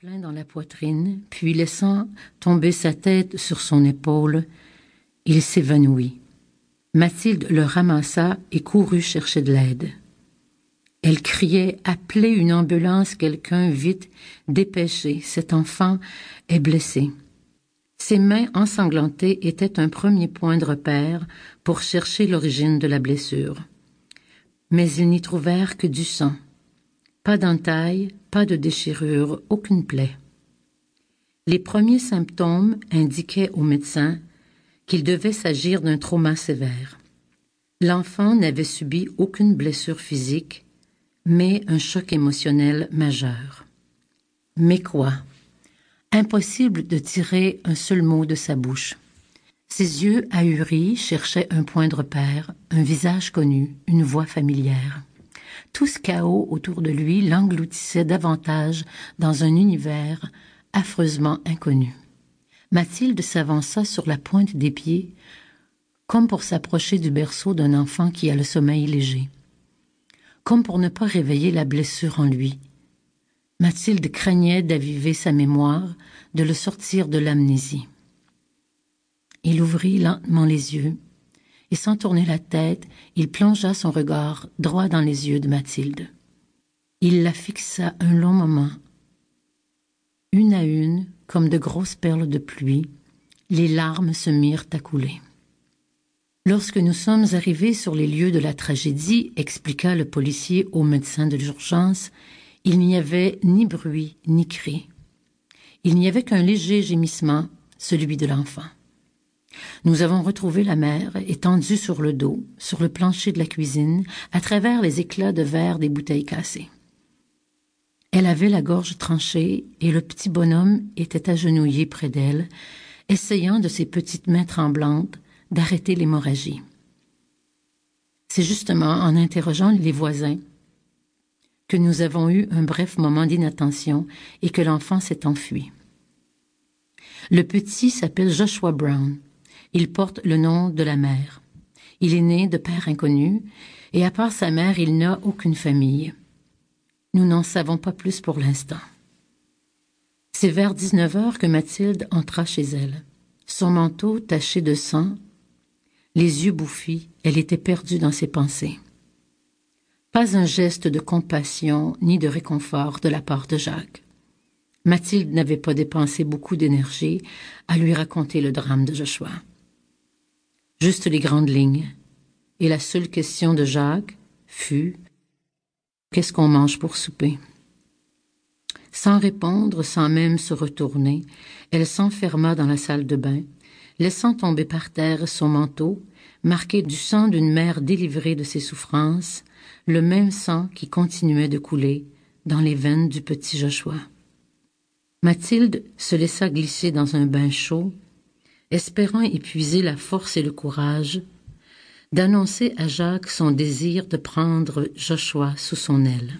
plein dans la poitrine, puis laissant tomber sa tête sur son épaule, il s'évanouit. Mathilde le ramassa et courut chercher de l'aide. Elle criait Appelez une ambulance, quelqu'un, vite, dépêchez, cet enfant est blessé. Ses mains ensanglantées étaient un premier point de repère pour chercher l'origine de la blessure. Mais ils n'y trouvèrent que du sang. Pas d'entaille, pas de déchirure, aucune plaie. Les premiers symptômes indiquaient au médecin qu'il devait s'agir d'un trauma sévère. L'enfant n'avait subi aucune blessure physique, mais un choc émotionnel majeur. Mais quoi? Impossible de tirer un seul mot de sa bouche. Ses yeux ahuris cherchaient un point de repère, un visage connu, une voix familière. Tout ce chaos autour de lui l'engloutissait davantage dans un univers affreusement inconnu. Mathilde s'avança sur la pointe des pieds, comme pour s'approcher du berceau d'un enfant qui a le sommeil léger, comme pour ne pas réveiller la blessure en lui. Mathilde craignait d'aviver sa mémoire, de le sortir de l'amnésie. Il ouvrit lentement les yeux, et sans tourner la tête, il plongea son regard droit dans les yeux de Mathilde. Il la fixa un long moment. Une à une, comme de grosses perles de pluie, les larmes se mirent à couler. Lorsque nous sommes arrivés sur les lieux de la tragédie, expliqua le policier au médecin de l'urgence, il n'y avait ni bruit ni cri. Il n'y avait qu'un léger gémissement, celui de l'enfant. Nous avons retrouvé la mère étendue sur le dos, sur le plancher de la cuisine, à travers les éclats de verre des bouteilles cassées. Elle avait la gorge tranchée et le petit bonhomme était agenouillé près d'elle, essayant de ses petites mains tremblantes d'arrêter l'hémorragie. C'est justement en interrogeant les voisins que nous avons eu un bref moment d'inattention et que l'enfant s'est enfui. Le petit s'appelle Joshua Brown. Il porte le nom de la mère. Il est né de père inconnu, et à part sa mère, il n'a aucune famille. Nous n'en savons pas plus pour l'instant. C'est vers 19 heures que Mathilde entra chez elle. Son manteau taché de sang, les yeux bouffis, elle était perdue dans ses pensées. Pas un geste de compassion ni de réconfort de la part de Jacques. Mathilde n'avait pas dépensé beaucoup d'énergie à lui raconter le drame de Joshua juste les grandes lignes. Et la seule question de Jacques fut Qu'est-ce qu'on mange pour souper? Sans répondre, sans même se retourner, elle s'enferma dans la salle de bain, laissant tomber par terre son manteau, marqué du sang d'une mère délivrée de ses souffrances, le même sang qui continuait de couler dans les veines du petit Joshua. Mathilde se laissa glisser dans un bain chaud espérant épuiser la force et le courage d'annoncer à Jacques son désir de prendre Joshua sous son aile.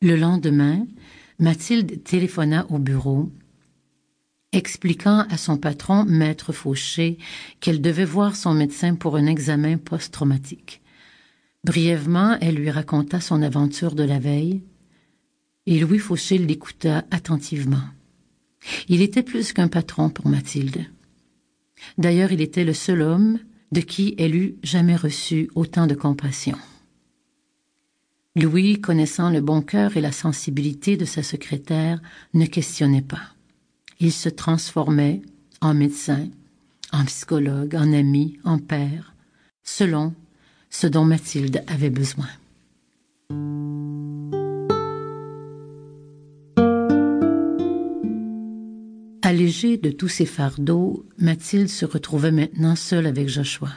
Le lendemain, Mathilde téléphona au bureau, expliquant à son patron, maître Fauché, qu'elle devait voir son médecin pour un examen post-traumatique. Brièvement, elle lui raconta son aventure de la veille, et Louis Fauché l'écouta attentivement. Il était plus qu'un patron pour Mathilde. D'ailleurs, il était le seul homme de qui elle eût jamais reçu autant de compassion. Louis, connaissant le bon cœur et la sensibilité de sa secrétaire, ne questionnait pas. Il se transformait en médecin, en psychologue, en ami, en père, selon ce dont Mathilde avait besoin. Allégée de tous ses fardeaux, Mathilde se retrouvait maintenant seule avec Joshua.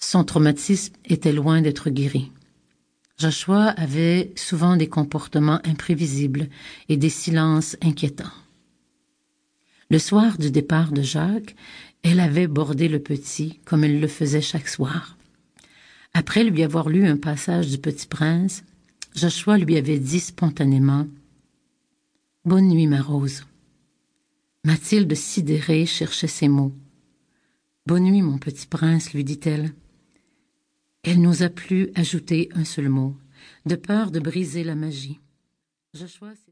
Son traumatisme était loin d'être guéri. Joshua avait souvent des comportements imprévisibles et des silences inquiétants. Le soir du départ de Jacques, elle avait bordé le petit comme elle le faisait chaque soir. Après lui avoir lu un passage du Petit Prince, Joshua lui avait dit spontanément Bonne nuit, ma rose. Mathilde, sidérée, cherchait ses mots. Bonne nuit, mon petit prince, lui dit-elle. Elle n'osa plus ajouter un seul mot, de peur de briser la magie.